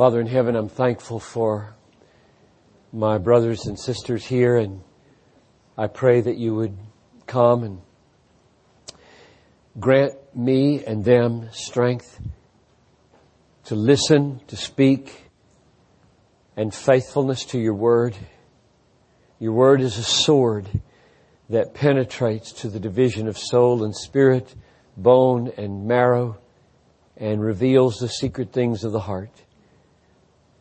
Father in heaven, I'm thankful for my brothers and sisters here, and I pray that you would come and grant me and them strength to listen, to speak, and faithfulness to your word. Your word is a sword that penetrates to the division of soul and spirit, bone and marrow, and reveals the secret things of the heart.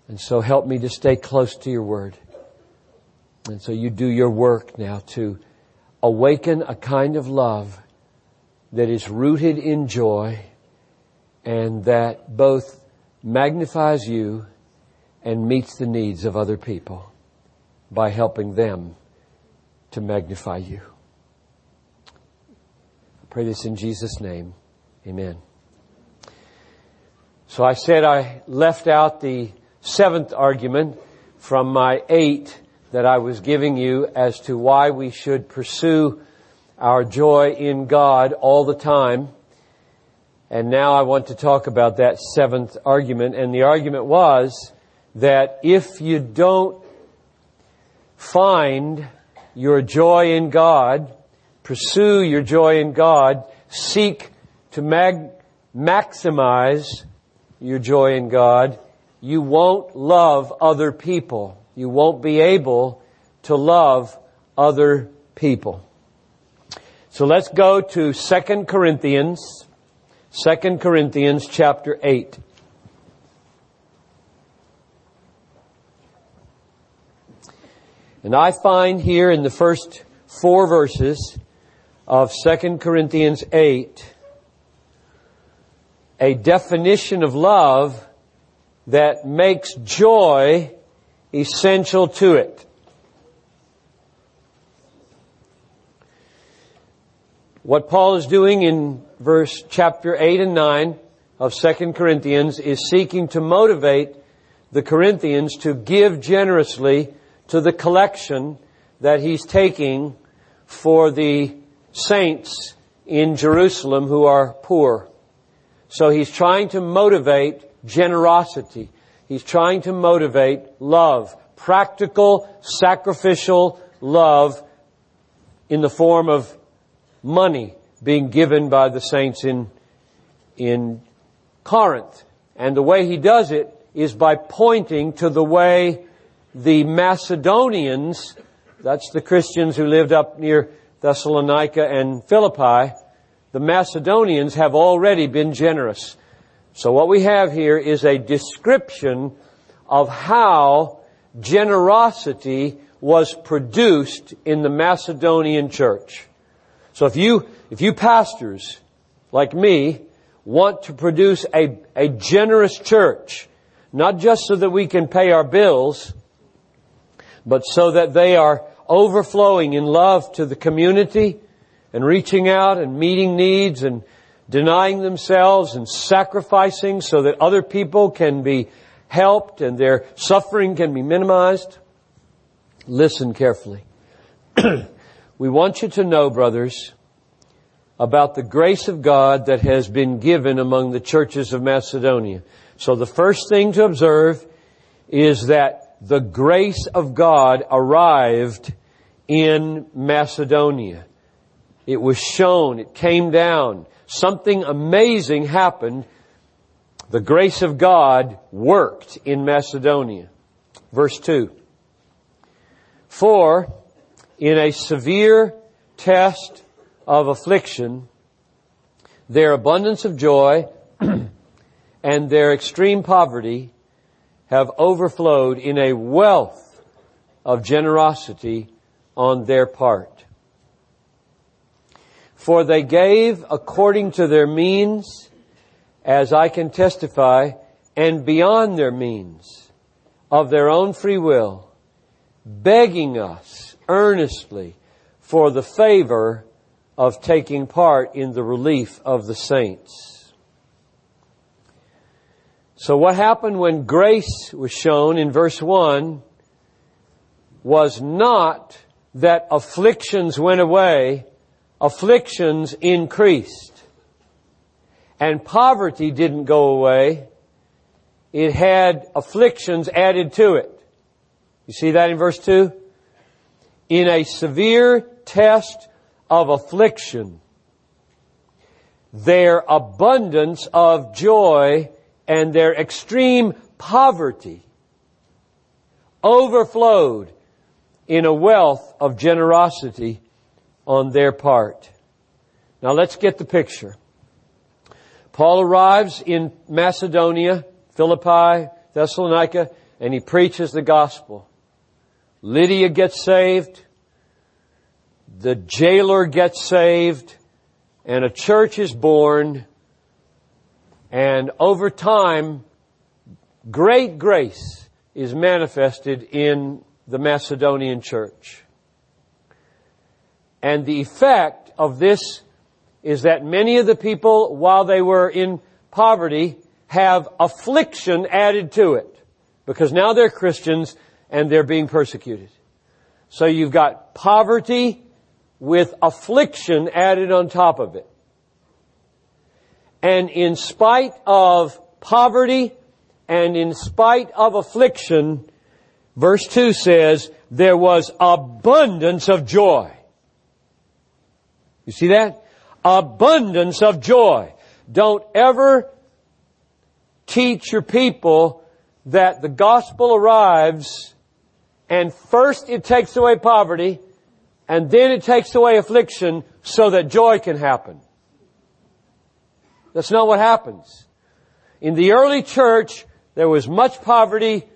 And so help me to stay close to your word. And so you do your work now to awaken a kind of love that is rooted in joy and that both magnifies you and meets the needs of other people by helping them to magnify you. I pray this in Jesus' name. Amen. So I said I left out the seventh argument from my eight that I was giving you as to why we should pursue our joy in God all the time. And now I want to talk about that seventh argument. And the argument was that if you don't find your joy in God, pursue your joy in God, seek to mag- maximize your joy in God, you won't love other people. You won't be able to love other people. So let's go to 2 Corinthians, 2 Corinthians chapter 8. And I find here in the first four verses of 2 Corinthians 8 a definition of love that makes joy essential to it. What Paul is doing in verse chapter 8 and 9 of 2 Corinthians is seeking to motivate the Corinthians to give generously to the collection that he's taking for the saints in Jerusalem who are poor. So he's trying to motivate generosity. He's trying to motivate love, practical, sacrificial love in the form of money being given by the saints in, in Corinth. And the way he does it is by pointing to the way the Macedonians, that's the Christians who lived up near Thessalonica and Philippi, the Macedonians have already been generous. So what we have here is a description of how generosity was produced in the Macedonian church. So if you, if you pastors, like me, want to produce a, a generous church, not just so that we can pay our bills, but so that they are overflowing in love to the community and reaching out and meeting needs and denying themselves and sacrificing so that other people can be helped and their suffering can be minimized. Listen carefully. we want you to know, brothers, about the grace of God that has been given among the churches of Macedonia. So the first thing to observe is that the grace of God arrived in Macedonia. It was shown. It came down. Something amazing happened. The grace of God worked in Macedonia. Verse 2. For in a severe test of affliction, their abundance of joy and their extreme poverty have overflowed in a wealth of generosity on their part. For they gave according to their means, as I can testify, and beyond their means, of their own free will, begging us earnestly for the favor of taking part in the relief of the saints. So what happened when grace was shown in verse 1 was not that afflictions went away, afflictions increased. And poverty didn't go away. it had afflictions added to it. You see that in verse 2? In a severe test of affliction, their abundance of joy and their extreme poverty overflowed in a wealth of generosity on their part. Now let's get the picture. Paul arrives in Macedonia, Philippi, Thessalonica, and he preaches the gospel. Lydia gets saved, the jailer gets saved, and a church is born, and over time, great grace is manifested in the Macedonian church. And the effect of this is that many of the people, while they were in poverty, have affliction added to it. Because now they're Christians and they're being persecuted. So you've got poverty with affliction added on top of it. And in spite of poverty and in spite of affliction, verse 2 says, there was abundance of joy. You see that? Abundance of joy. Don't ever teach your people that the gospel arrives and first it takes away poverty and then it takes away affliction so that joy can happen. That's not what happens. In the early church, there was much poverty,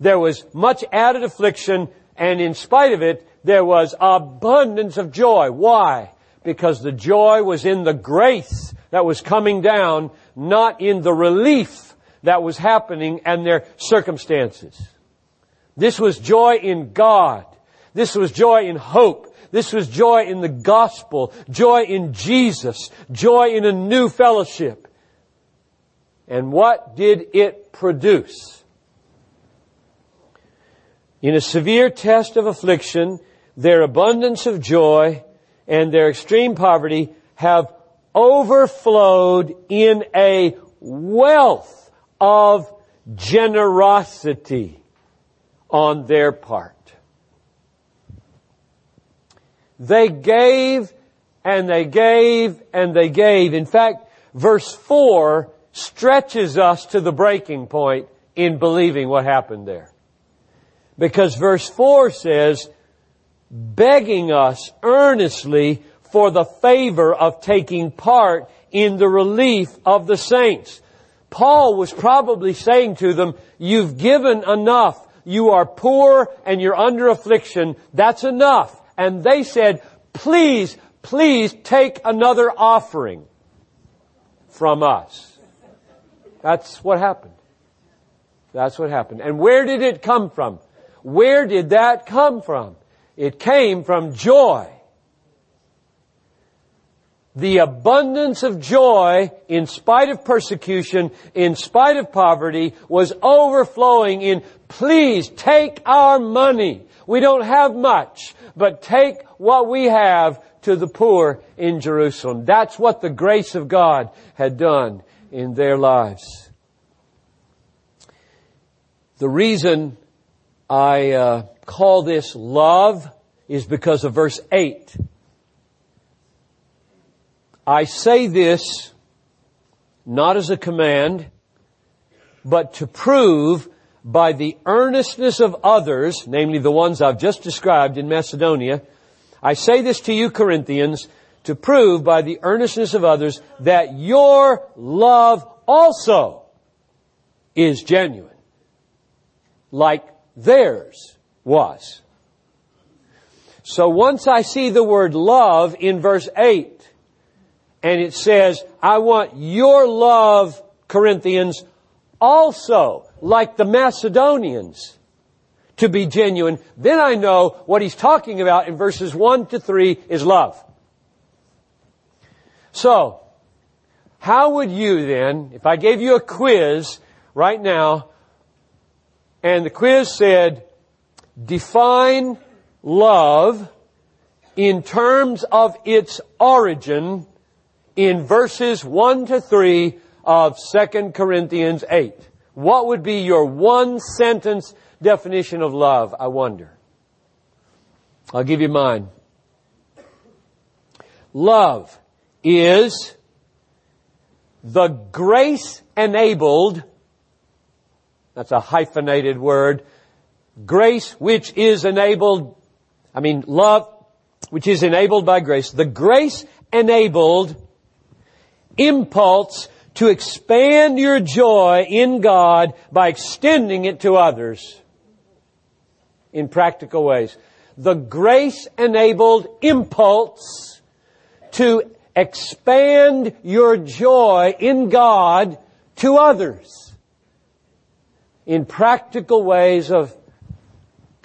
there was much added affliction, and in spite of it, there was abundance of joy. Why? Because the joy was in the grace that was coming down, not in the relief that was happening and their circumstances. This was joy in God. This was joy in hope. This was joy in the gospel, joy in Jesus, joy in a new fellowship. And what did it produce? In a severe test of affliction, their abundance of joy and their extreme poverty have overflowed in a wealth of generosity on their part. They gave and they gave and they gave. In fact, verse 4 stretches us to the breaking point in believing what happened there. Because verse 4 says, begging us earnestly for the favor of taking part in the relief of the saints. Paul was probably saying to them, you've given enough. You are poor and you're under affliction. That's enough. And they said, please, please take another offering from us. That's what happened. That's what happened. And where did it come from? Where did that come from? It came from joy. The abundance of joy, in spite of persecution, in spite of poverty, was overflowing in, please take our money. We don't have much, but take what we have to the poor in Jerusalem. That's what the grace of God had done in their lives. The reason I uh, call this love is because of verse 8. I say this not as a command, but to prove by the earnestness of others, namely the ones I've just described in Macedonia, I say this to you Corinthians to prove by the earnestness of others that your love also is genuine, like theirs was. So once I see the word love in verse 8, and it says, I want your love, Corinthians, also like the Macedonians to be genuine, then I know what he's talking about in verses 1 to 3 is love. So, how would you then, if I gave you a quiz right now, and the quiz said, define love in terms of its origin in verses 1 to 3 of 2 Corinthians 8. what would be your one sentence definition of love, I wonder? I'll give you mine. Love is the grace enabled, that's a hyphenated word, grace which is enabled, I mean love which is enabled by grace, the grace enabled impulse to expand your joy in God by extending it to others in practical ways. The grace enabled impulse to expand your joy in God to others in practical ways of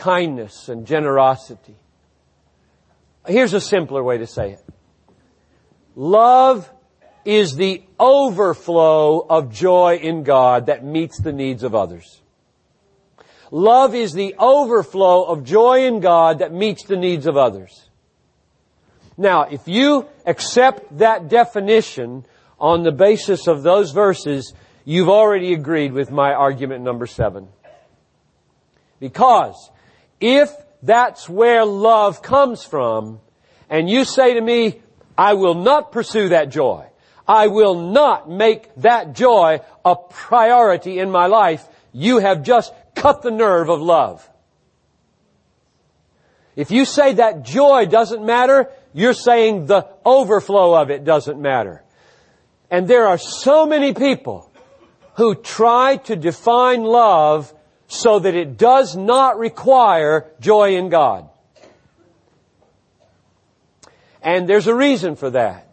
kindness and generosity. Here's a simpler way to say it. Love is the overflow of joy in God that meets the needs of others. Love is the overflow of joy in God that meets the needs of others. Now, if you accept that definition on the basis of those verses, you've already agreed with my argument number seven. Because if that's where love comes from, and you say to me, I will not pursue that joy. I will not make that joy a priority in my life. You have just cut the nerve of love. If you say that joy doesn't matter, you're saying the overflow of it doesn't matter. And there are so many people who try to define love so that it does not require joy in God. And there's a reason for that.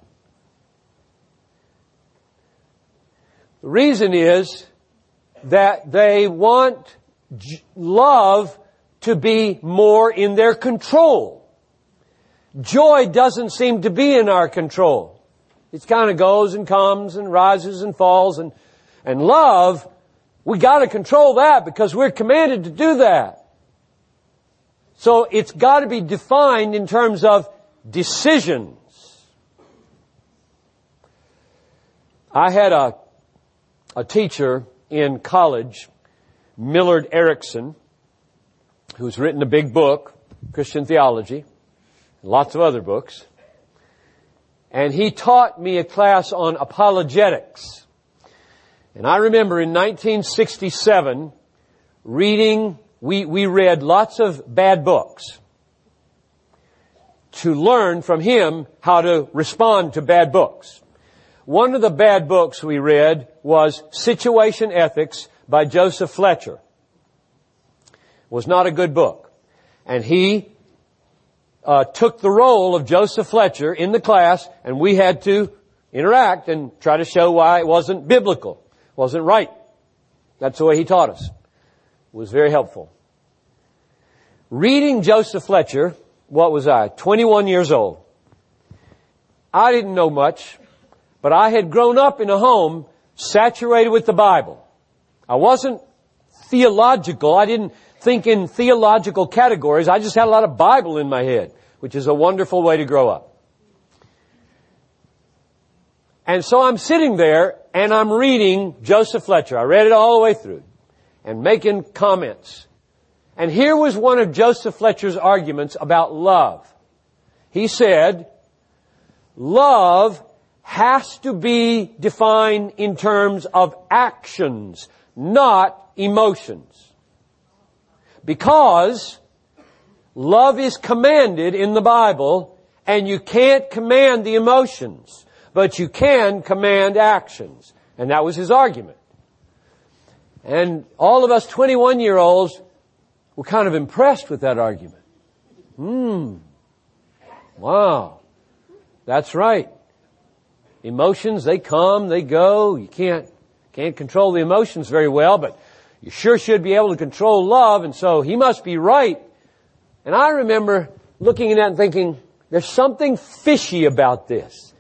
The reason is that they want love to be more in their control. Joy doesn't seem to be in our control. It kind of goes and comes and rises and falls and, and love, we gotta control that because we're commanded to do that. So it's gotta be defined in terms of decisions. I had a, a teacher in college, Millard Erickson, who's written a big book, Christian Theology, lots of other books. And he taught me a class on apologetics. And I remember in 1967 reading, we, we read lots of bad books to learn from him how to respond to bad books. One of the bad books we read was Situation Ethics by Joseph Fletcher. It was not a good book. And he uh, took the role of Joseph Fletcher in the class, and we had to interact and try to show why it wasn't biblical, wasn't right. That's the way he taught us. It was very helpful. Reading Joseph Fletcher, what was I? 21 years old. I didn't know much, but I had grown up in a home saturated with the Bible. I wasn't theological. I didn't think in theological categories. I just had a lot of Bible in my head which is a wonderful way to grow up. And so I'm sitting there and I'm reading Joseph Fletcher. I read it all the way through and making comments. And here was one of Joseph Fletcher's arguments about love. He said, love has to be defined in terms of actions, not emotions. Because Love is commanded in the Bible, and you can't command the emotions, but you can command actions. And that was his argument. And all of us 21 year olds were kind of impressed with that argument. Hmm. Wow. That's right. Emotions, they come, they go. You can't, can't control the emotions very well, but you sure should be able to control love, and so he must be right and I remember looking at that and thinking, there's something fishy about this.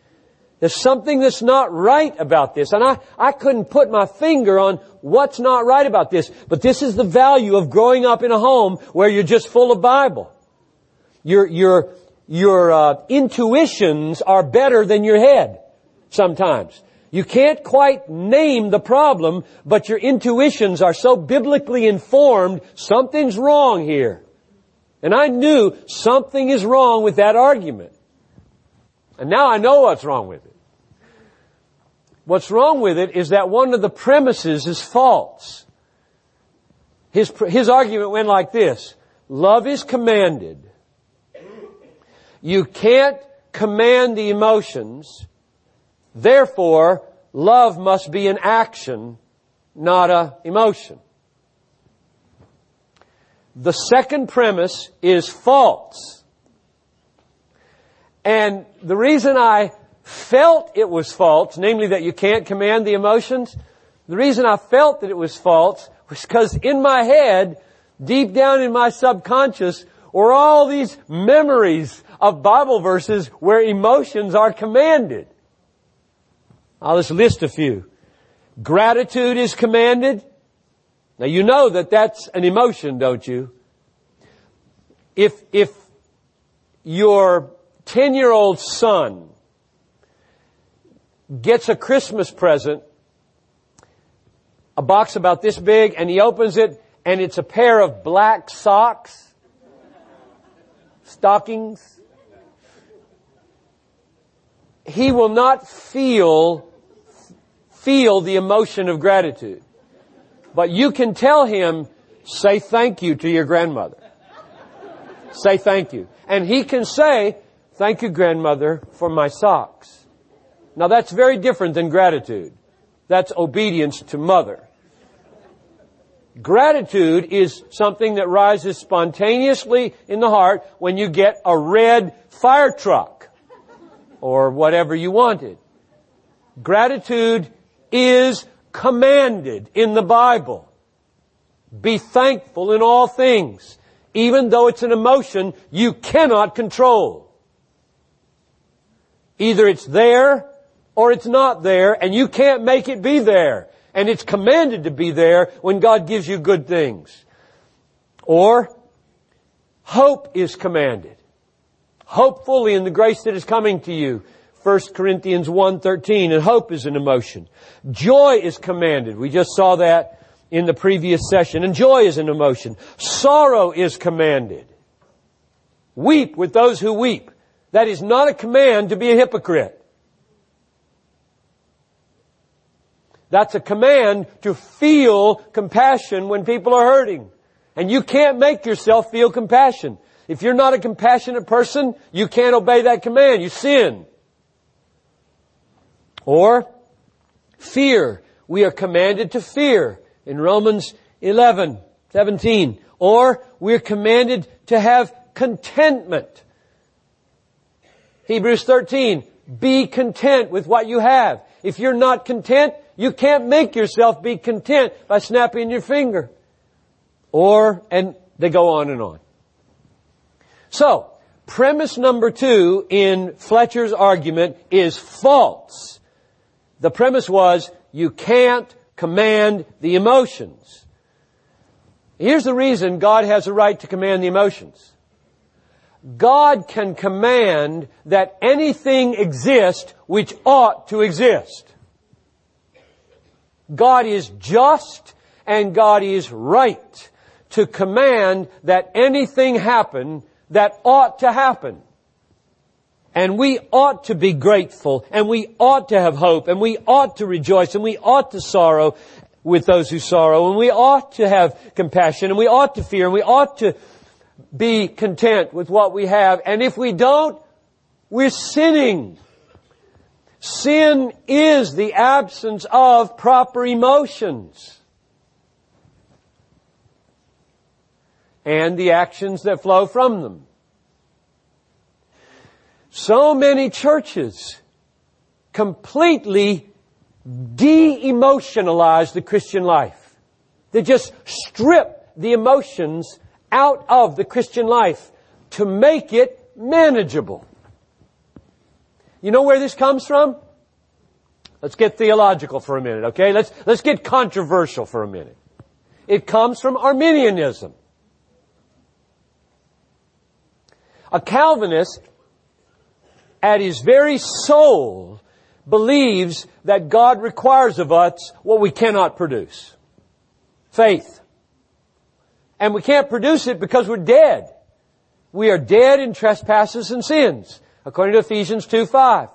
There's something that's not right about this. And I, I couldn't put my finger on what's not right about this. But this is the value of growing up in a home where you're just full of Bible. Your, your, your uh, intuitions are better than your head sometimes. You can't quite name the problem, but your intuitions are so biblically informed, something's wrong here. And I knew something is wrong with that argument. And now I know what's wrong with it. What's wrong with it is that one of the premises is false. His, his argument went like this. Love is commanded. You can't command the emotions. Therefore, love must be an action, not a emotion. The second premise is false. And the reason I felt it was false, namely that you can't command the emotions, the reason I felt that it was false was because in my head, deep down in my subconscious, were all these memories of Bible verses where emotions are commanded. I'll just list a few. Gratitude is commanded. Now you know that that's an emotion, don't you? If, if your 10 year old son gets a Christmas present, a box about this big, and he opens it, and it's a pair of black socks, stockings, he will not feel, feel the emotion of gratitude. But you can tell him, say thank you to your grandmother. Say thank you. And he can say, thank you grandmother for my socks. Now that's very different than gratitude. That's obedience to mother. Gratitude is something that rises spontaneously in the heart when you get a red fire truck or whatever you wanted. Gratitude is commanded in the Bible. Be thankful in all things, even though it's an emotion you cannot control. Either it's there or it's not there and you can't make it be there. And it's commanded to be there when God gives you good things. Or hope is commanded. Hope fully in the grace that is coming to you. 1 Corinthians 1.13 and hope is an emotion. Joy is commanded. We just saw that in the previous session and joy is an emotion. Sorrow is commanded. Weep with those who weep. That is not a command to be a hypocrite. That's a command to feel compassion when people are hurting. And you can't make yourself feel compassion. If you're not a compassionate person, you can't obey that command. You sin. Or fear. We are commanded to fear in Romans 11, 17. Or we're commanded to have contentment. Hebrews 13. Be content with what you have. If you're not content, you can't make yourself be content by snapping your finger. Or, and they go on and on. So, premise number two in Fletcher's argument is false. The premise was, you can't command the emotions. Here's the reason God has a right to command the emotions. God can command that anything exist which ought to exist. God is just and God is right to command that anything happen that ought to happen. And we ought to be grateful, and we ought to have hope, and we ought to rejoice, and we ought to sorrow with those who sorrow, and we ought to have compassion, and we ought to fear, and we ought to be content with what we have. And if we don't, we're sinning. Sin is the absence of proper emotions. and the actions that flow from them. So many churches completely de-emotionalize the Christian life. They just strip the emotions out of the Christian life to make it manageable. You know where this comes from? Let's get theological for a minute, okay? Let's, let's get controversial for a minute. It comes from Arminianism. A Calvinist, at his very soul, believes that God requires of us what we cannot produce. Faith. And we can't produce it because we're dead. We are dead in trespasses and sins, according to Ephesians 2 5.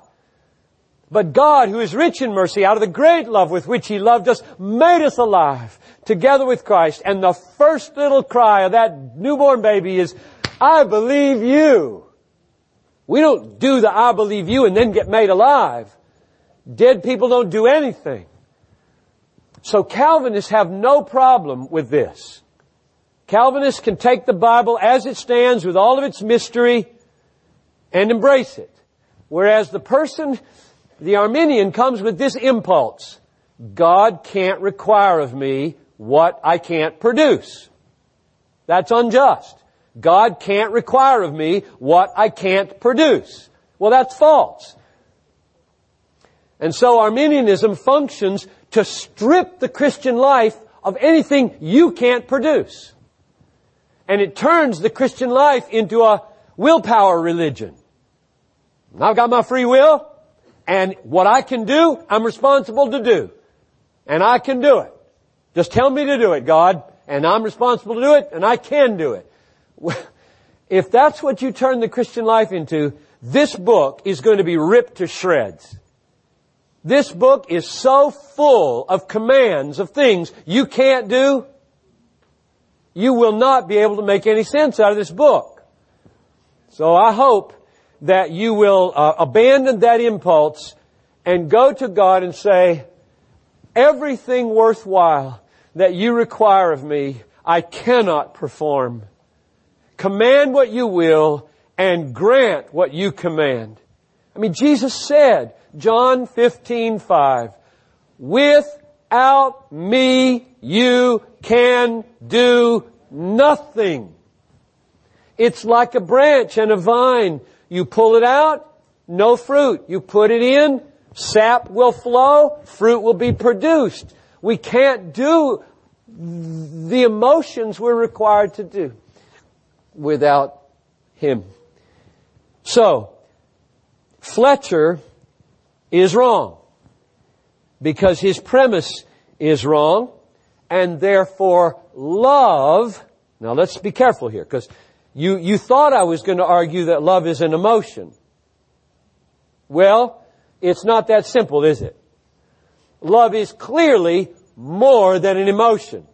But God, who is rich in mercy, out of the great love with which He loved us, made us alive together with Christ. And the first little cry of that newborn baby is, I believe you. We don't do the I believe you and then get made alive. Dead people don't do anything. So Calvinists have no problem with this. Calvinists can take the Bible as it stands with all of its mystery and embrace it. Whereas the person the Arminian comes with this impulse. God can't require of me what I can't produce. That's unjust. God can't require of me what I can't produce. Well, that's false. And so Arminianism functions to strip the Christian life of anything you can't produce. And it turns the Christian life into a willpower religion. I've got my free will. And what I can do, I'm responsible to do. And I can do it. Just tell me to do it, God. And I'm responsible to do it, and I can do it. If that's what you turn the Christian life into, this book is going to be ripped to shreds. This book is so full of commands of things you can't do, you will not be able to make any sense out of this book. So I hope that you will uh, abandon that impulse and go to God and say, everything worthwhile that you require of me, I cannot perform. Command what you will and grant what you command. I mean, Jesus said, John 15, 5, without me you can do nothing. It's like a branch and a vine you pull it out, no fruit. You put it in, sap will flow, fruit will be produced. We can't do the emotions we're required to do without Him. So, Fletcher is wrong because his premise is wrong and therefore love, now let's be careful here because you, you thought I was going to argue that love is an emotion. Well, it's not that simple, is it? Love is clearly more than an emotion.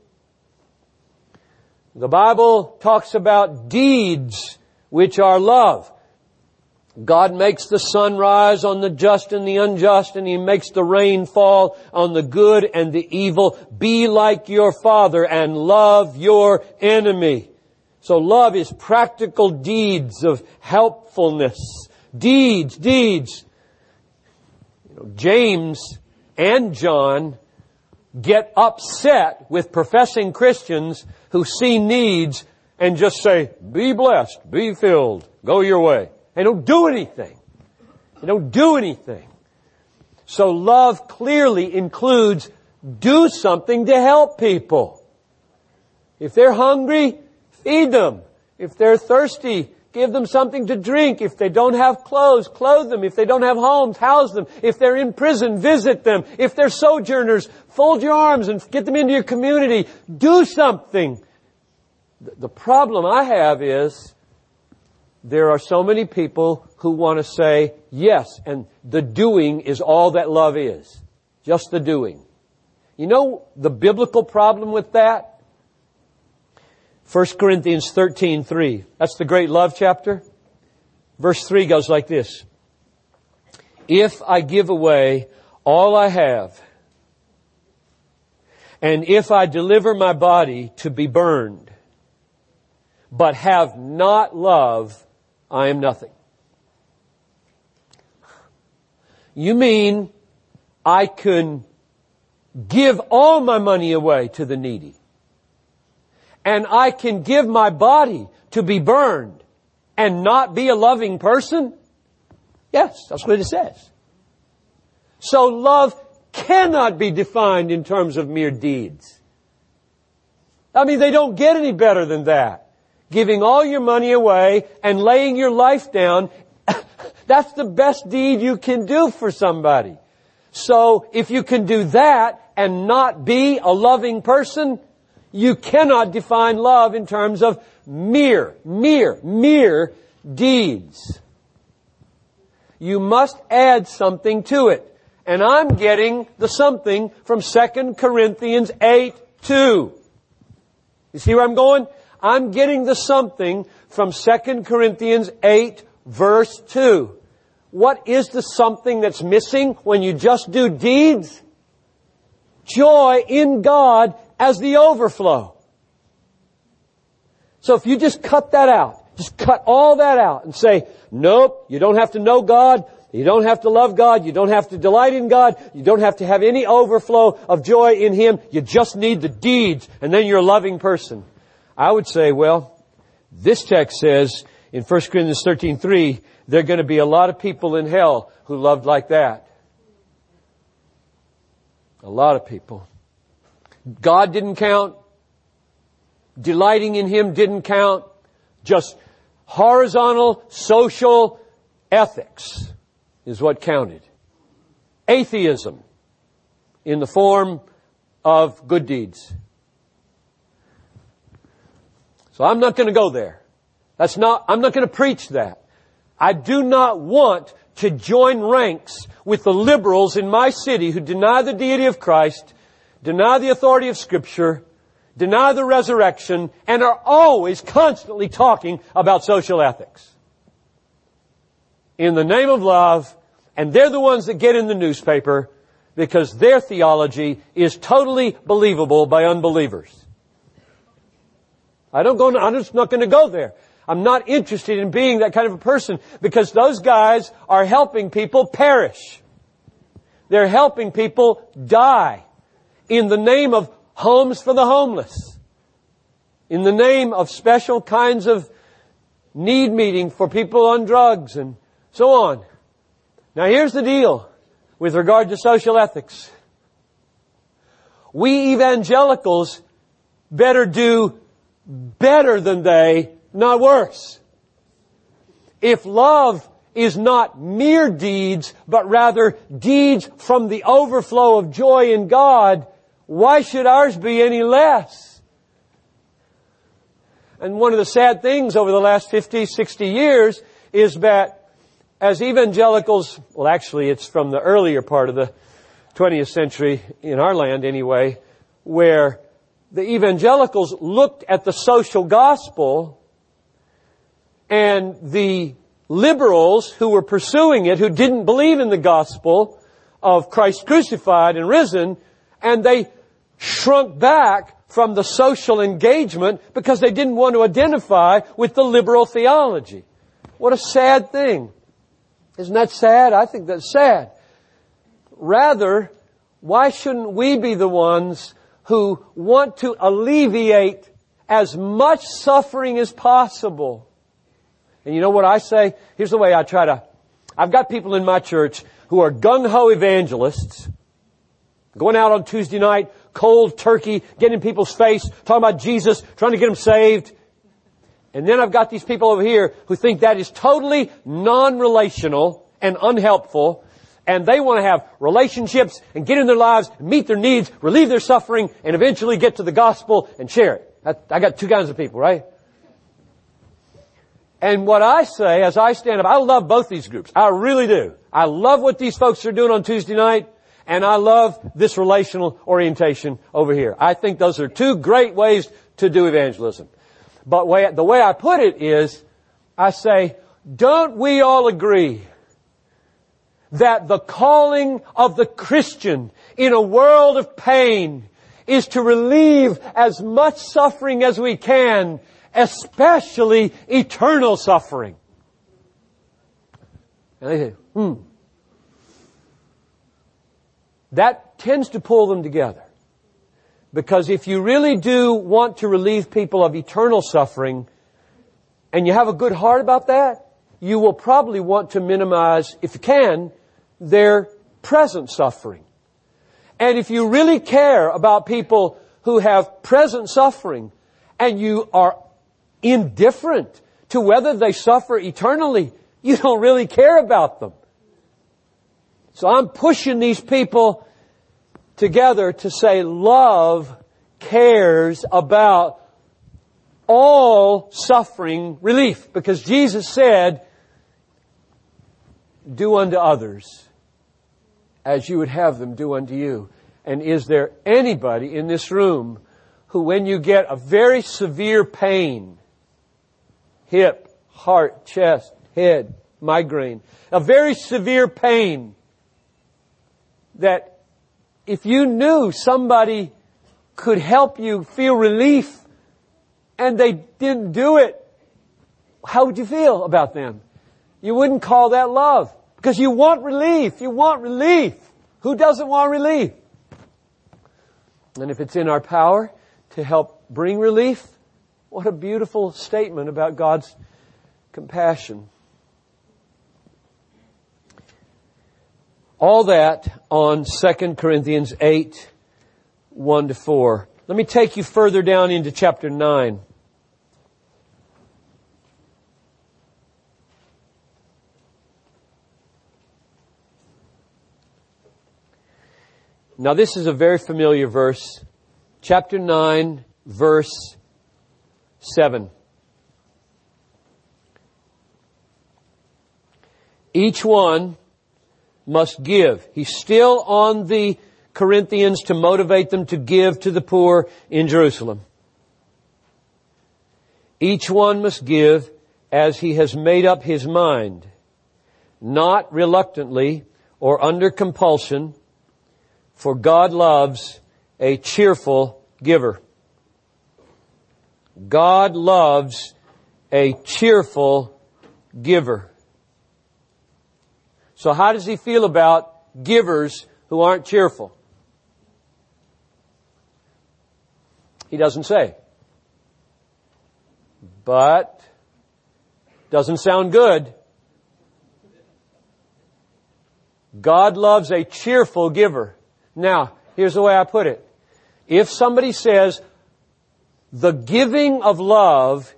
The Bible talks about deeds which are love. God makes the sun rise on the just and the unjust and He makes the rain fall on the good and the evil. Be like your Father and love your enemy. So love is practical deeds of helpfulness. Deeds, deeds. You know, James and John get upset with professing Christians who see needs and just say, be blessed, be filled, go your way. They don't do anything. They don't do anything. So love clearly includes do something to help people. If they're hungry, Feed them. If they're thirsty, give them something to drink. If they don't have clothes, clothe them. If they don't have homes, house them. If they're in prison, visit them. If they're sojourners, fold your arms and get them into your community. Do something. The problem I have is there are so many people who want to say yes, and the doing is all that love is. Just the doing. You know the biblical problem with that? 1 Corinthians 13, 3. That's the great love chapter. Verse 3 goes like this. If I give away all I have, and if I deliver my body to be burned, but have not love, I am nothing. You mean I can give all my money away to the needy? And I can give my body to be burned and not be a loving person? Yes, that's what it says. So love cannot be defined in terms of mere deeds. I mean, they don't get any better than that. Giving all your money away and laying your life down, that's the best deed you can do for somebody. So if you can do that and not be a loving person, you cannot define love in terms of mere, mere, mere deeds. You must add something to it. And I'm getting the something from 2 Corinthians 8, 2. You see where I'm going? I'm getting the something from 2 Corinthians 8 verse 2. What is the something that's missing when you just do deeds? Joy in God as the overflow. So if you just cut that out, just cut all that out and say, nope, you don't have to know God, you don't have to love God, you don't have to delight in God, you don't have to have any overflow of joy in Him, you just need the deeds, and then you're a loving person. I would say, well, this text says in 1 Corinthians 13:3, there are going to be a lot of people in hell who loved like that. A lot of people. God didn't count. Delighting in Him didn't count. Just horizontal social ethics is what counted. Atheism in the form of good deeds. So I'm not going to go there. That's not, I'm not going to preach that. I do not want to join ranks with the liberals in my city who deny the deity of Christ, deny the authority of scripture, deny the resurrection, and are always constantly talking about social ethics. In the name of love, and they're the ones that get in the newspaper because their theology is totally believable by unbelievers. I don't go, I'm just not going to go there. I'm not interested in being that kind of a person because those guys are helping people perish. They're helping people die in the name of homes for the homeless, in the name of special kinds of need meeting for people on drugs and so on. Now here's the deal with regard to social ethics. We evangelicals better do better than they, not worse. If love is not mere deeds, but rather deeds from the overflow of joy in God, why should ours be any less? And one of the sad things over the last 50, 60 years is that as evangelicals, well actually it's from the earlier part of the 20th century in our land anyway, where the evangelicals looked at the social gospel and the liberals who were pursuing it, who didn't believe in the gospel of Christ crucified and risen, and they shrunk back from the social engagement because they didn't want to identify with the liberal theology. What a sad thing. Isn't that sad? I think that's sad. Rather, why shouldn't we be the ones who want to alleviate as much suffering as possible. And you know what I say? Here's the way I try to, I've got people in my church who are gung-ho evangelists, going out on Tuesday night, cold turkey, getting in people's face, talking about Jesus, trying to get them saved. And then I've got these people over here who think that is totally non-relational and unhelpful and they want to have relationships and get in their lives, meet their needs, relieve their suffering, and eventually get to the gospel and share it. I got two kinds of people, right? And what I say as I stand up, I love both these groups. I really do. I love what these folks are doing on Tuesday night, and I love this relational orientation over here. I think those are two great ways to do evangelism. But the way I put it is, I say, don't we all agree that the calling of the Christian in a world of pain is to relieve as much suffering as we can, especially eternal suffering. And they say, hmm. That tends to pull them together. Because if you really do want to relieve people of eternal suffering, and you have a good heart about that, you will probably want to minimize, if you can, their present suffering. And if you really care about people who have present suffering and you are indifferent to whether they suffer eternally, you don't really care about them. So I'm pushing these people together to say love cares about all suffering relief because Jesus said, do unto others as you would have them do unto you. And is there anybody in this room who when you get a very severe pain, hip, heart, chest, head, migraine, a very severe pain, that if you knew somebody could help you feel relief and they didn't do it, how would you feel about them? You wouldn't call that love. Because you want relief. You want relief. Who doesn't want relief? And if it's in our power to help bring relief, what a beautiful statement about God's compassion. All that on 2 Corinthians 8, 1 to 4. Let me take you further down into chapter 9. Now this is a very familiar verse. Chapter 9, verse 7. Each one must give. He's still on the Corinthians to motivate them to give to the poor in Jerusalem. Each one must give as he has made up his mind, not reluctantly or under compulsion, for God loves a cheerful giver. God loves a cheerful giver. So how does he feel about givers who aren't cheerful? He doesn't say. But doesn't sound good. God loves a cheerful giver. Now, here's the way I put it. If somebody says, the giving of love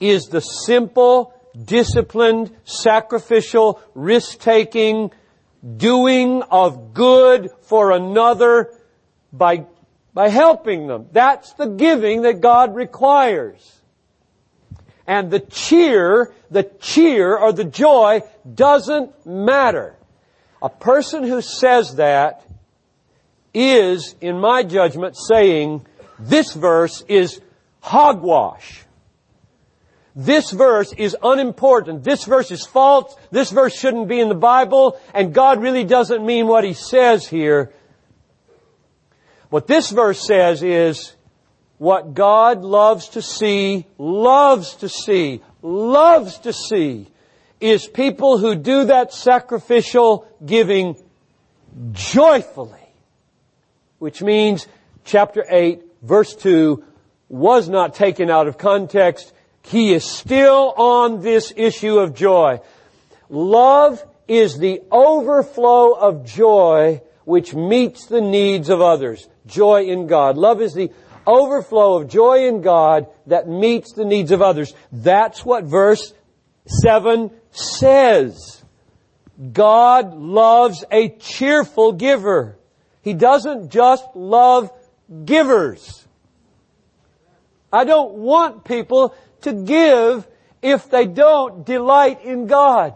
is the simple, disciplined, sacrificial, risk-taking, doing of good for another by, by helping them. That's the giving that God requires. And the cheer, the cheer or the joy doesn't matter. A person who says that is, in my judgment, saying this verse is hogwash. This verse is unimportant. This verse is false. This verse shouldn't be in the Bible, and God really doesn't mean what He says here. What this verse says is, what God loves to see, loves to see, loves to see, is people who do that sacrificial giving joyfully which means chapter 8, verse 2 was not taken out of context. He is still on this issue of joy. Love is the overflow of joy which meets the needs of others. Joy in God. Love is the overflow of joy in God that meets the needs of others. That's what verse 7 says. God loves a cheerful giver. He doesn't just love givers. I don't want people to give if they don't delight in God.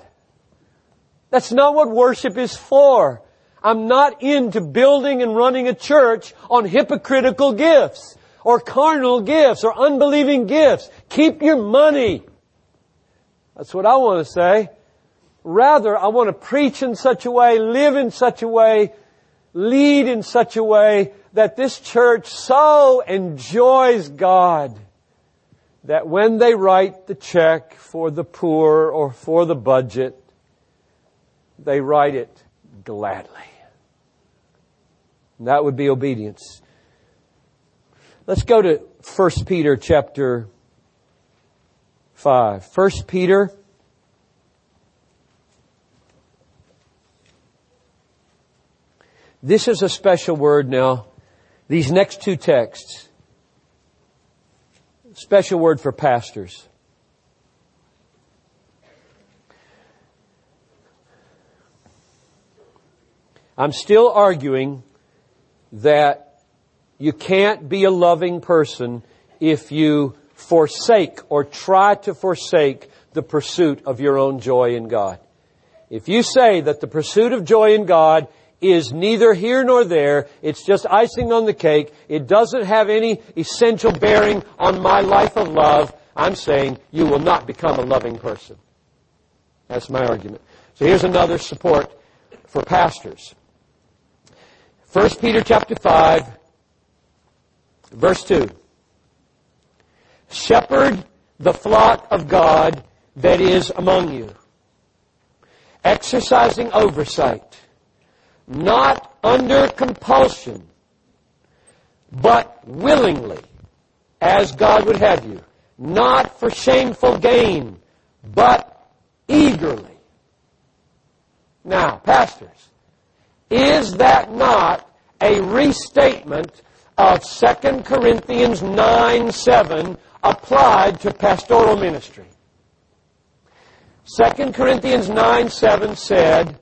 That's not what worship is for. I'm not into building and running a church on hypocritical gifts or carnal gifts or unbelieving gifts. Keep your money. That's what I want to say. Rather, I want to preach in such a way, live in such a way lead in such a way that this church so enjoys God that when they write the check for the poor or for the budget, they write it gladly. And that would be obedience. Let's go to 1 Peter chapter 5. 1 Peter This is a special word now. These next two texts. Special word for pastors. I'm still arguing that you can't be a loving person if you forsake or try to forsake the pursuit of your own joy in God. If you say that the pursuit of joy in God is neither here nor there, it's just icing on the cake, it doesn't have any essential bearing on my life of love, I'm saying you will not become a loving person. That's my argument. So here's another support for pastors. 1 Peter chapter 5, verse 2. Shepherd the flock of God that is among you, exercising oversight, not under compulsion, but willingly, as God would have you, not for shameful gain, but eagerly. Now, pastors, is that not a restatement of 2 Corinthians 9 7 applied to pastoral ministry? 2 Corinthians 9 7 said,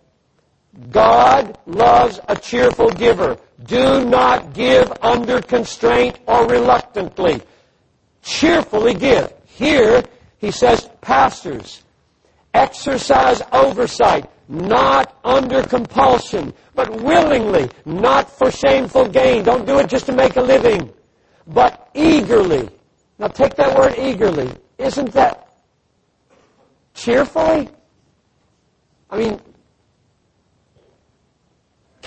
God loves a cheerful giver. Do not give under constraint or reluctantly. Cheerfully give. Here, he says, pastors, exercise oversight not under compulsion, but willingly, not for shameful gain. Don't do it just to make a living, but eagerly. Now take that word eagerly. Isn't that cheerfully? I mean,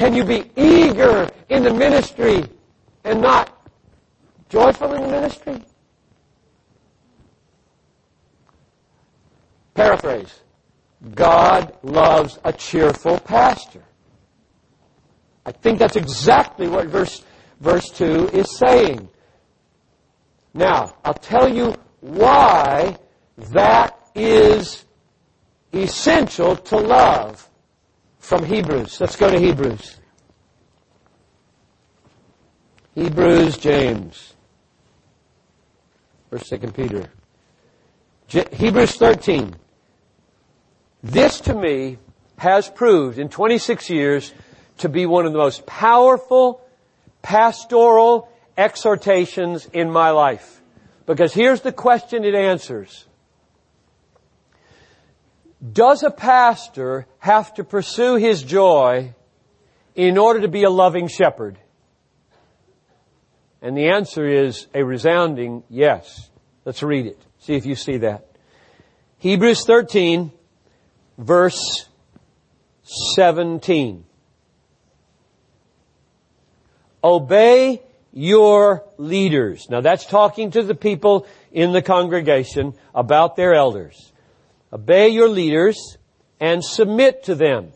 can you be eager in the ministry and not joyful in the ministry? Paraphrase. God loves a cheerful pastor. I think that's exactly what verse, verse 2 is saying. Now, I'll tell you why that is essential to love from Hebrews. Let's go to Hebrews. Hebrews, James. First, Second Peter. Hebrews 13. This to me has proved in 26 years to be one of the most powerful pastoral exhortations in my life. Because here's the question it answers. Does a pastor have to pursue his joy in order to be a loving shepherd? And the answer is a resounding yes. Let's read it. See if you see that. Hebrews 13, verse 17. Obey your leaders. Now that's talking to the people in the congregation about their elders. Obey your leaders and submit to them,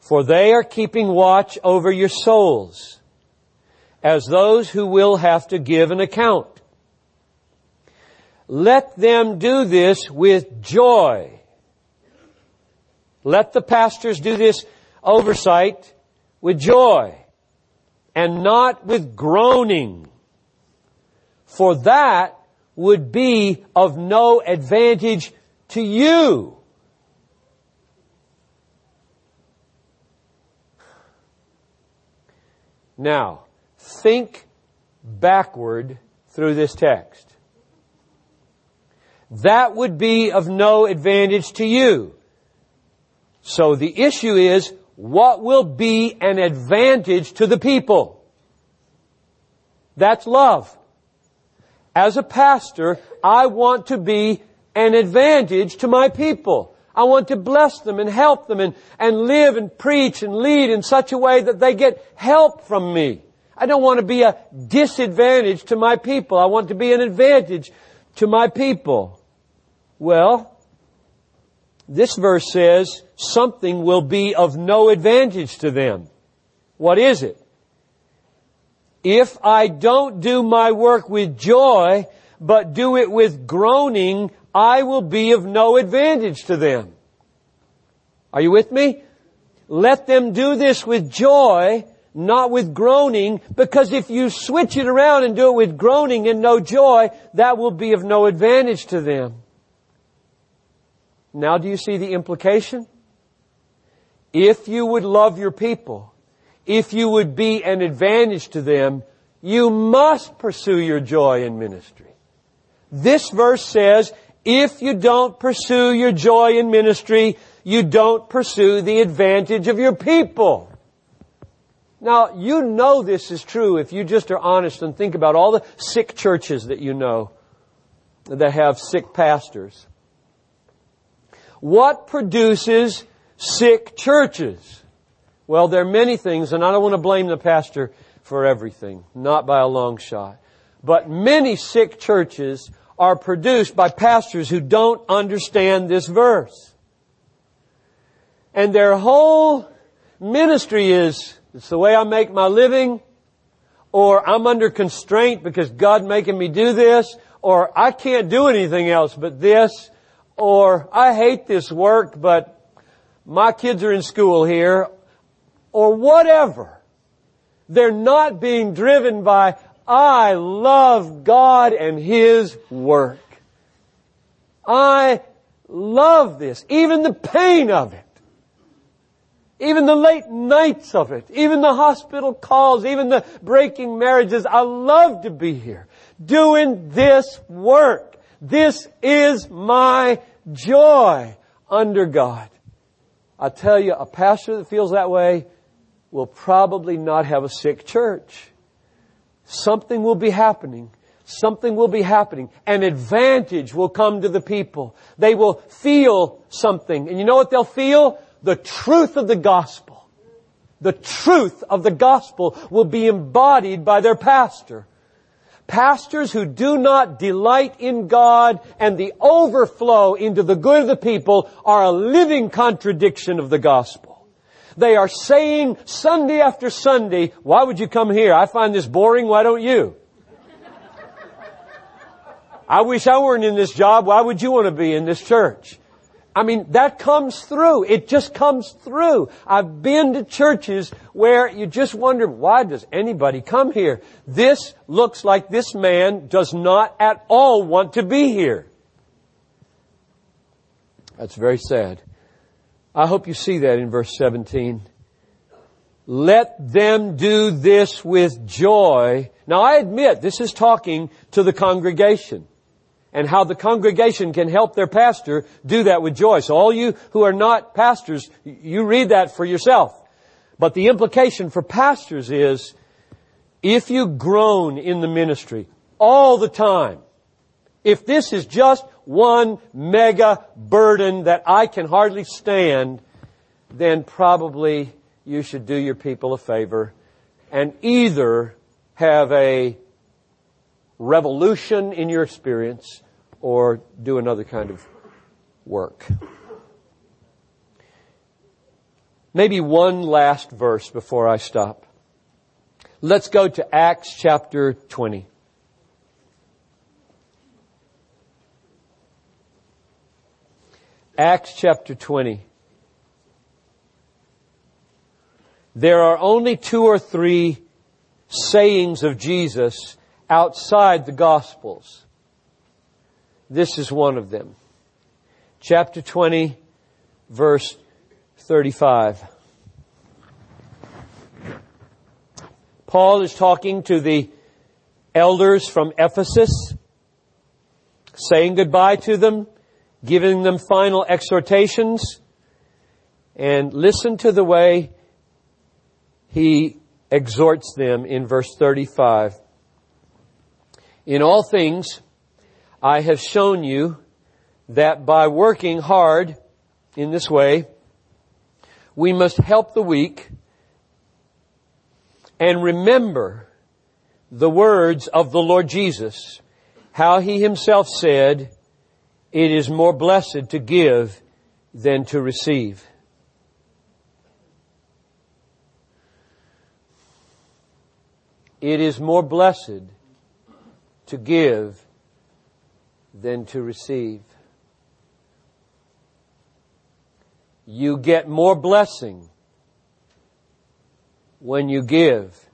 for they are keeping watch over your souls as those who will have to give an account. Let them do this with joy let the pastors do this oversight with joy and not with groaning. For that would be of no advantage to you. Now, think backward through this text. That would be of no advantage to you. So the issue is, what will be an advantage to the people? That's love. As a pastor, I want to be an advantage to my people. I want to bless them and help them and, and live and preach and lead in such a way that they get help from me. I don't want to be a disadvantage to my people. I want to be an advantage to my people. Well, this verse says something will be of no advantage to them. What is it? If I don't do my work with joy, but do it with groaning, I will be of no advantage to them. Are you with me? Let them do this with joy, not with groaning, because if you switch it around and do it with groaning and no joy, that will be of no advantage to them. Now do you see the implication? if you would love your people, if you would be an advantage to them, you must pursue your joy in ministry. This verse says, if you don't pursue your joy in ministry, you don't pursue the advantage of your people. Now, you know this is true if you just are honest and think about all the sick churches that you know that have sick pastors. What produces sick churches? Well, there are many things, and I don't want to blame the pastor for everything, not by a long shot. But many sick churches are produced by pastors who don't understand this verse. And their whole ministry is it's the way I make my living, or I'm under constraint because God making me do this, or I can't do anything else but this, or I hate this work, but my kids are in school here, or whatever. They're not being driven by, I love God and His work. I love this, even the pain of it. Even the late nights of it, even the hospital calls, even the breaking marriages. I love to be here doing this work. This is my joy under God. I tell you, a pastor that feels that way will probably not have a sick church. Something will be happening. Something will be happening. An advantage will come to the people. They will feel something. And you know what they'll feel? the truth of the gospel, the truth of the gospel will be embodied by their pastor. Pastors who do not delight in God and the overflow into the good of the people are a living contradiction of the gospel. They are saying Sunday after Sunday, why would you come here? I find this boring, why don't you? I wish I weren't in this job, why would you want to be in this church? I mean, that comes through. It just comes through. I've been to churches where you just wonder, why does anybody come here? This looks like this man does not at all want to be here. That's very sad. I hope you see that in verse 17. Let them do this with joy. Now I admit this is talking to the congregation and how the congregation can help their pastor do that with joy. So all you who are not pastors, you read that for yourself. But the implication for pastors is, if you groan in the ministry all the time, if this is just one mega burden that I can hardly stand, then probably you should do your people a favor and either have a revolution in your experience or do another kind of work. Maybe one last verse before I stop. Let's go to Acts chapter 20. Acts chapter 20. There are only two or three sayings of Jesus outside the Gospels. This is one of them. Chapter 20, verse 35. Paul is talking to the elders from Ephesus, saying goodbye to them, giving them final exhortations, and listen to the way he exhorts them in verse 35. In all things, I have shown you that by working hard in this way, we must help the weak and remember the words of the Lord Jesus, how he himself said, it is more blessed to give than to receive. It is more blessed to give than to receive. You get more blessing when you give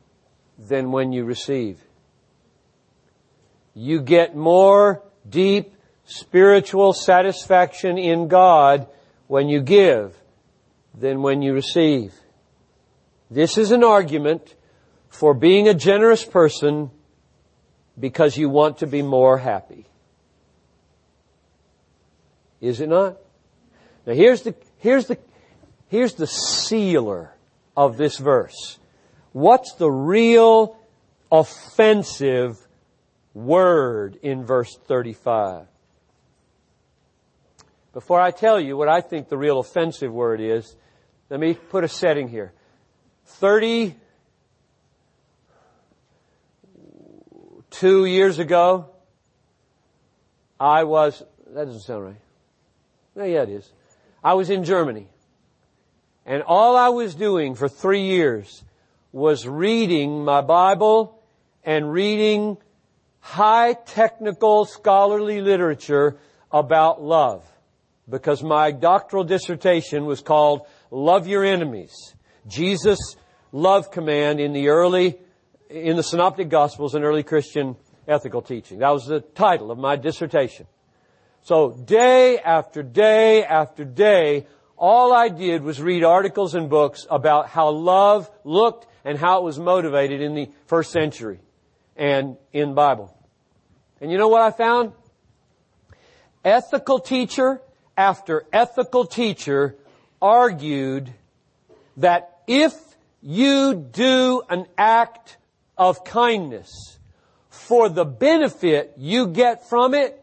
than when you receive. You get more deep spiritual satisfaction in God when you give than when you receive. This is an argument for being a generous person because you want to be more happy. Is it not? Now here's the, here's the, here's the sealer of this verse. What's the real offensive word in verse 35? Before I tell you what I think the real offensive word is, let me put a setting here. 32 years ago, I was, that doesn't sound right. No, yeah, it is. I was in Germany. And all I was doing for three years was reading my Bible and reading high technical scholarly literature about love because my doctoral dissertation was called Love Your Enemies. Jesus' love command in the early, in the Synoptic Gospels and early Christian ethical teaching. That was the title of my dissertation. So day after day after day, all I did was read articles and books about how love looked and how it was motivated in the first century and in Bible. And you know what I found? Ethical teacher after ethical teacher argued that if you do an act of kindness for the benefit you get from it,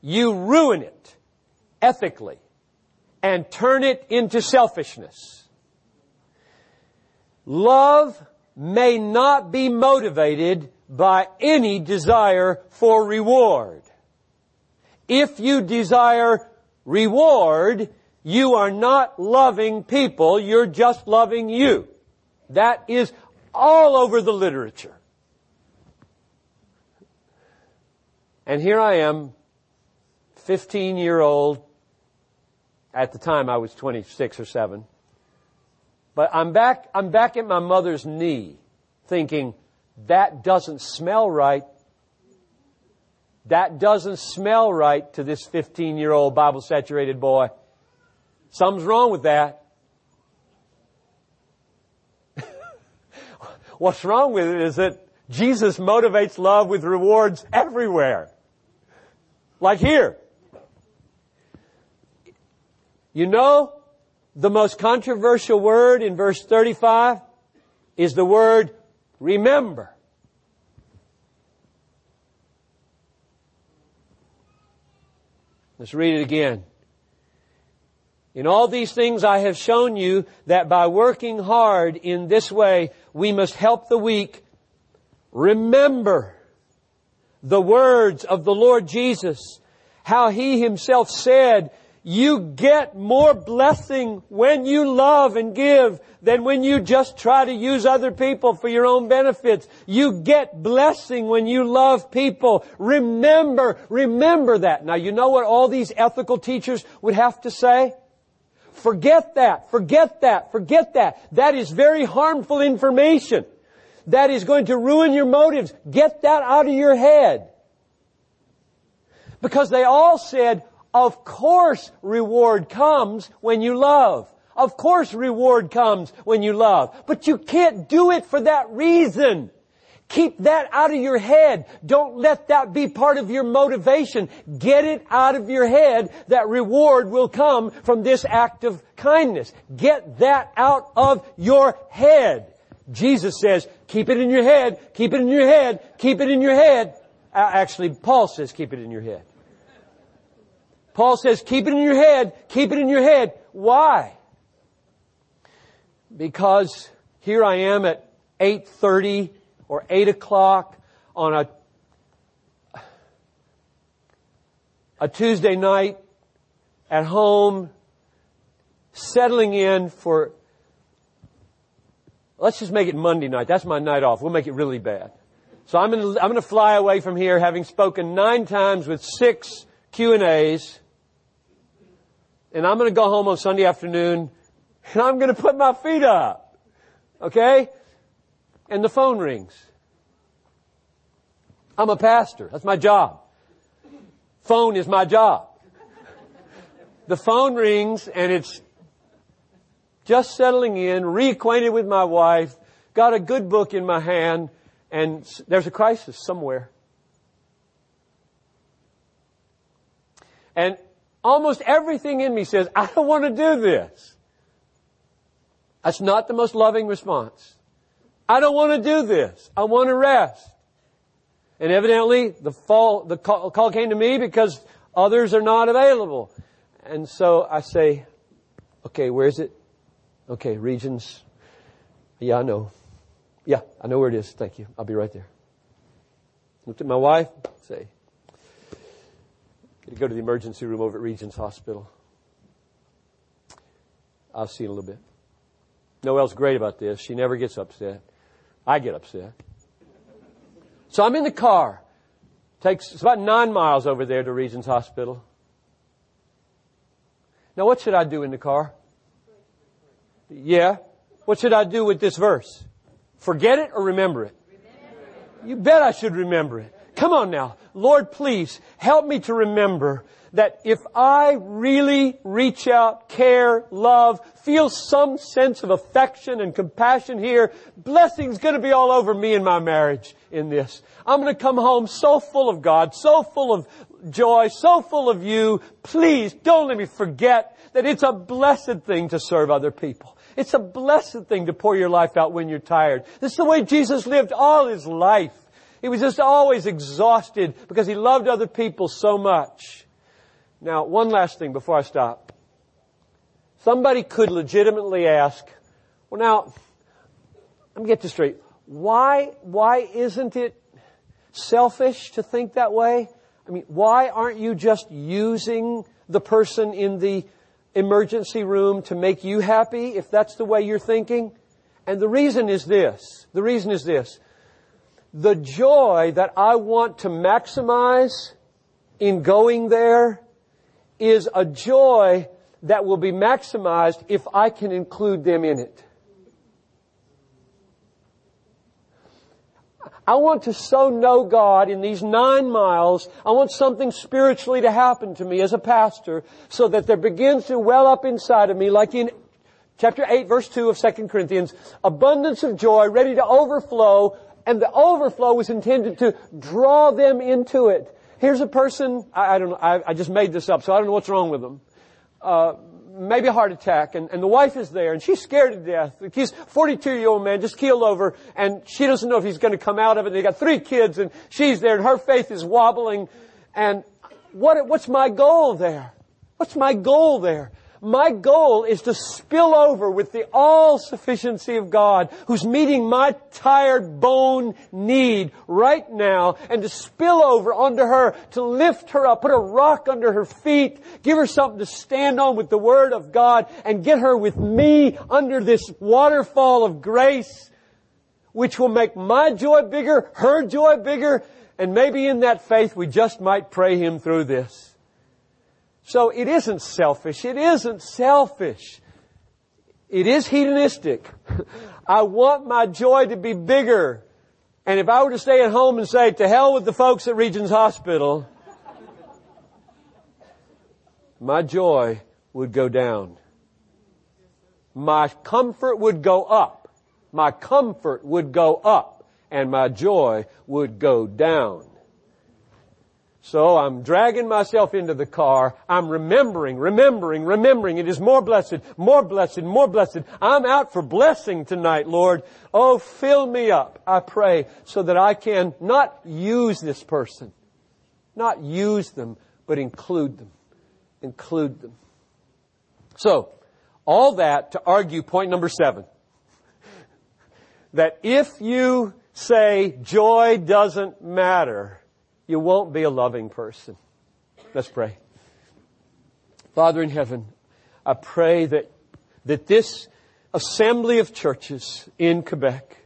you ruin it ethically and turn it into selfishness. Love may not be motivated by any desire for reward. If you desire reward, you are not loving people, you're just loving you. That is all over the literature. And here I am, 15 year old, at the time I was 26 or 7. But I'm back, I'm back at my mother's knee thinking, that doesn't smell right. That doesn't smell right to this 15 year old Bible saturated boy. Something's wrong with that. What's wrong with it is that Jesus motivates love with rewards everywhere. Like here. You know, the most controversial word in verse 35 is the word remember. Let's read it again. In all these things I have shown you that by working hard in this way, we must help the weak. Remember the words of the Lord Jesus, how He Himself said, you get more blessing when you love and give than when you just try to use other people for your own benefits. You get blessing when you love people. Remember, remember that. Now you know what all these ethical teachers would have to say? Forget that, forget that, forget that. That is very harmful information. That is going to ruin your motives. Get that out of your head. Because they all said, of course reward comes when you love. Of course reward comes when you love. But you can't do it for that reason. Keep that out of your head. Don't let that be part of your motivation. Get it out of your head that reward will come from this act of kindness. Get that out of your head. Jesus says, keep it in your head, keep it in your head, keep it in your head. Actually, Paul says, keep it in your head. Paul says, keep it in your head, keep it in your head. Why? Because here I am at 8.30 or 8 o'clock on a, a Tuesday night at home, settling in for, let's just make it Monday night. That's my night off. We'll make it really bad. So I'm going to, fly away from here having spoken nine times with six Q and A's and I'm going to go home on Sunday afternoon and I'm going to put my feet up. Okay? And the phone rings. I'm a pastor. That's my job. Phone is my job. The phone rings and it's just settling in, reacquainted with my wife, got a good book in my hand, and there's a crisis somewhere. And almost everything in me says, I don't want to do this. That's not the most loving response. I don't want to do this. I want to rest. And evidently, the, fall, the call, call came to me because others are not available. And so I say, okay, where is it? Okay, regions. Yeah, I know. Yeah, I know where it is. Thank you. I'll be right there. Looked at my wife, say, go to the emergency room over at Regions Hospital. I'll see you in a little bit. Noël's great about this. She never gets upset. I get upset. So I'm in the car. Takes it's about nine miles over there to Regions Hospital. Now what should I do in the car? Yeah. What should I do with this verse? Forget it or remember it? You bet I should remember it. Come on now. Lord, please help me to remember that if I really reach out, care, love, feel some sense of affection and compassion here, blessing's gonna be all over me and my marriage in this. I'm gonna come home so full of God, so full of joy, so full of you. Please don't let me forget that it's a blessed thing to serve other people. It's a blessed thing to pour your life out when you're tired. This is the way Jesus lived all his life. He was just always exhausted because he loved other people so much. Now, one last thing before I stop. Somebody could legitimately ask, well now, let me get this straight. Why, why isn't it selfish to think that way? I mean, why aren't you just using the person in the emergency room to make you happy if that's the way you're thinking? And the reason is this. The reason is this the joy that I want to maximize in going there is a joy that will be maximized if I can include them in it. I want to so know God in these nine miles. I want something spiritually to happen to me as a pastor so that there begins to well up inside of me like in chapter 8 verse 2 of 2 Corinthians, abundance of joy ready to overflow and the overflow was intended to draw them into it. Here's a person, I, I don't know, I, I, just made this up, so I don't know what's wrong with them. Uh, maybe a heart attack, and, and the wife is there, and she's scared to death. He's 42 year old man, just keeled over, and she doesn't know if he's going to come out of it. They got three kids, and she's there, and her faith is wobbling. And what, what's my goal there? What's my goal there? My goal is to spill over with the all-sufficiency of God who's meeting my tired bone need right now and to spill over onto her, to lift her up, put a rock under her feet, give her something to stand on with the Word of God and get her with me under this waterfall of grace which will make my joy bigger, her joy bigger, and maybe in that faith we just might pray Him through this. So it isn't selfish. It isn't selfish. It is hedonistic. I want my joy to be bigger. And if I were to stay at home and say, to hell with the folks at Regions Hospital, my joy would go down. My comfort would go up. My comfort would go up. And my joy would go down. So I'm dragging myself into the car. I'm remembering, remembering, remembering. It is more blessed, more blessed, more blessed. I'm out for blessing tonight, Lord. Oh, fill me up, I pray, so that I can not use this person, not use them, but include them. Include them. So, all that to argue point number seven. that if you say joy doesn't matter, you won't be a loving person. Let's pray. Father in heaven, I pray that, that this assembly of churches in Quebec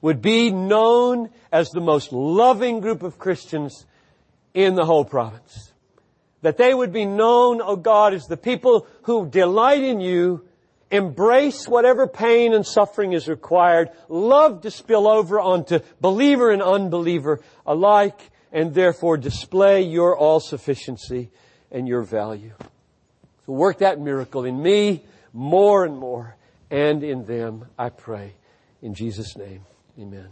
would be known as the most loving group of Christians in the whole province. That they would be known, oh God, as the people who delight in you, embrace whatever pain and suffering is required, love to spill over onto believer and unbeliever alike, and therefore display your all sufficiency and your value. So work that miracle in me, more and more and in them, I pray. In Jesus' name, amen.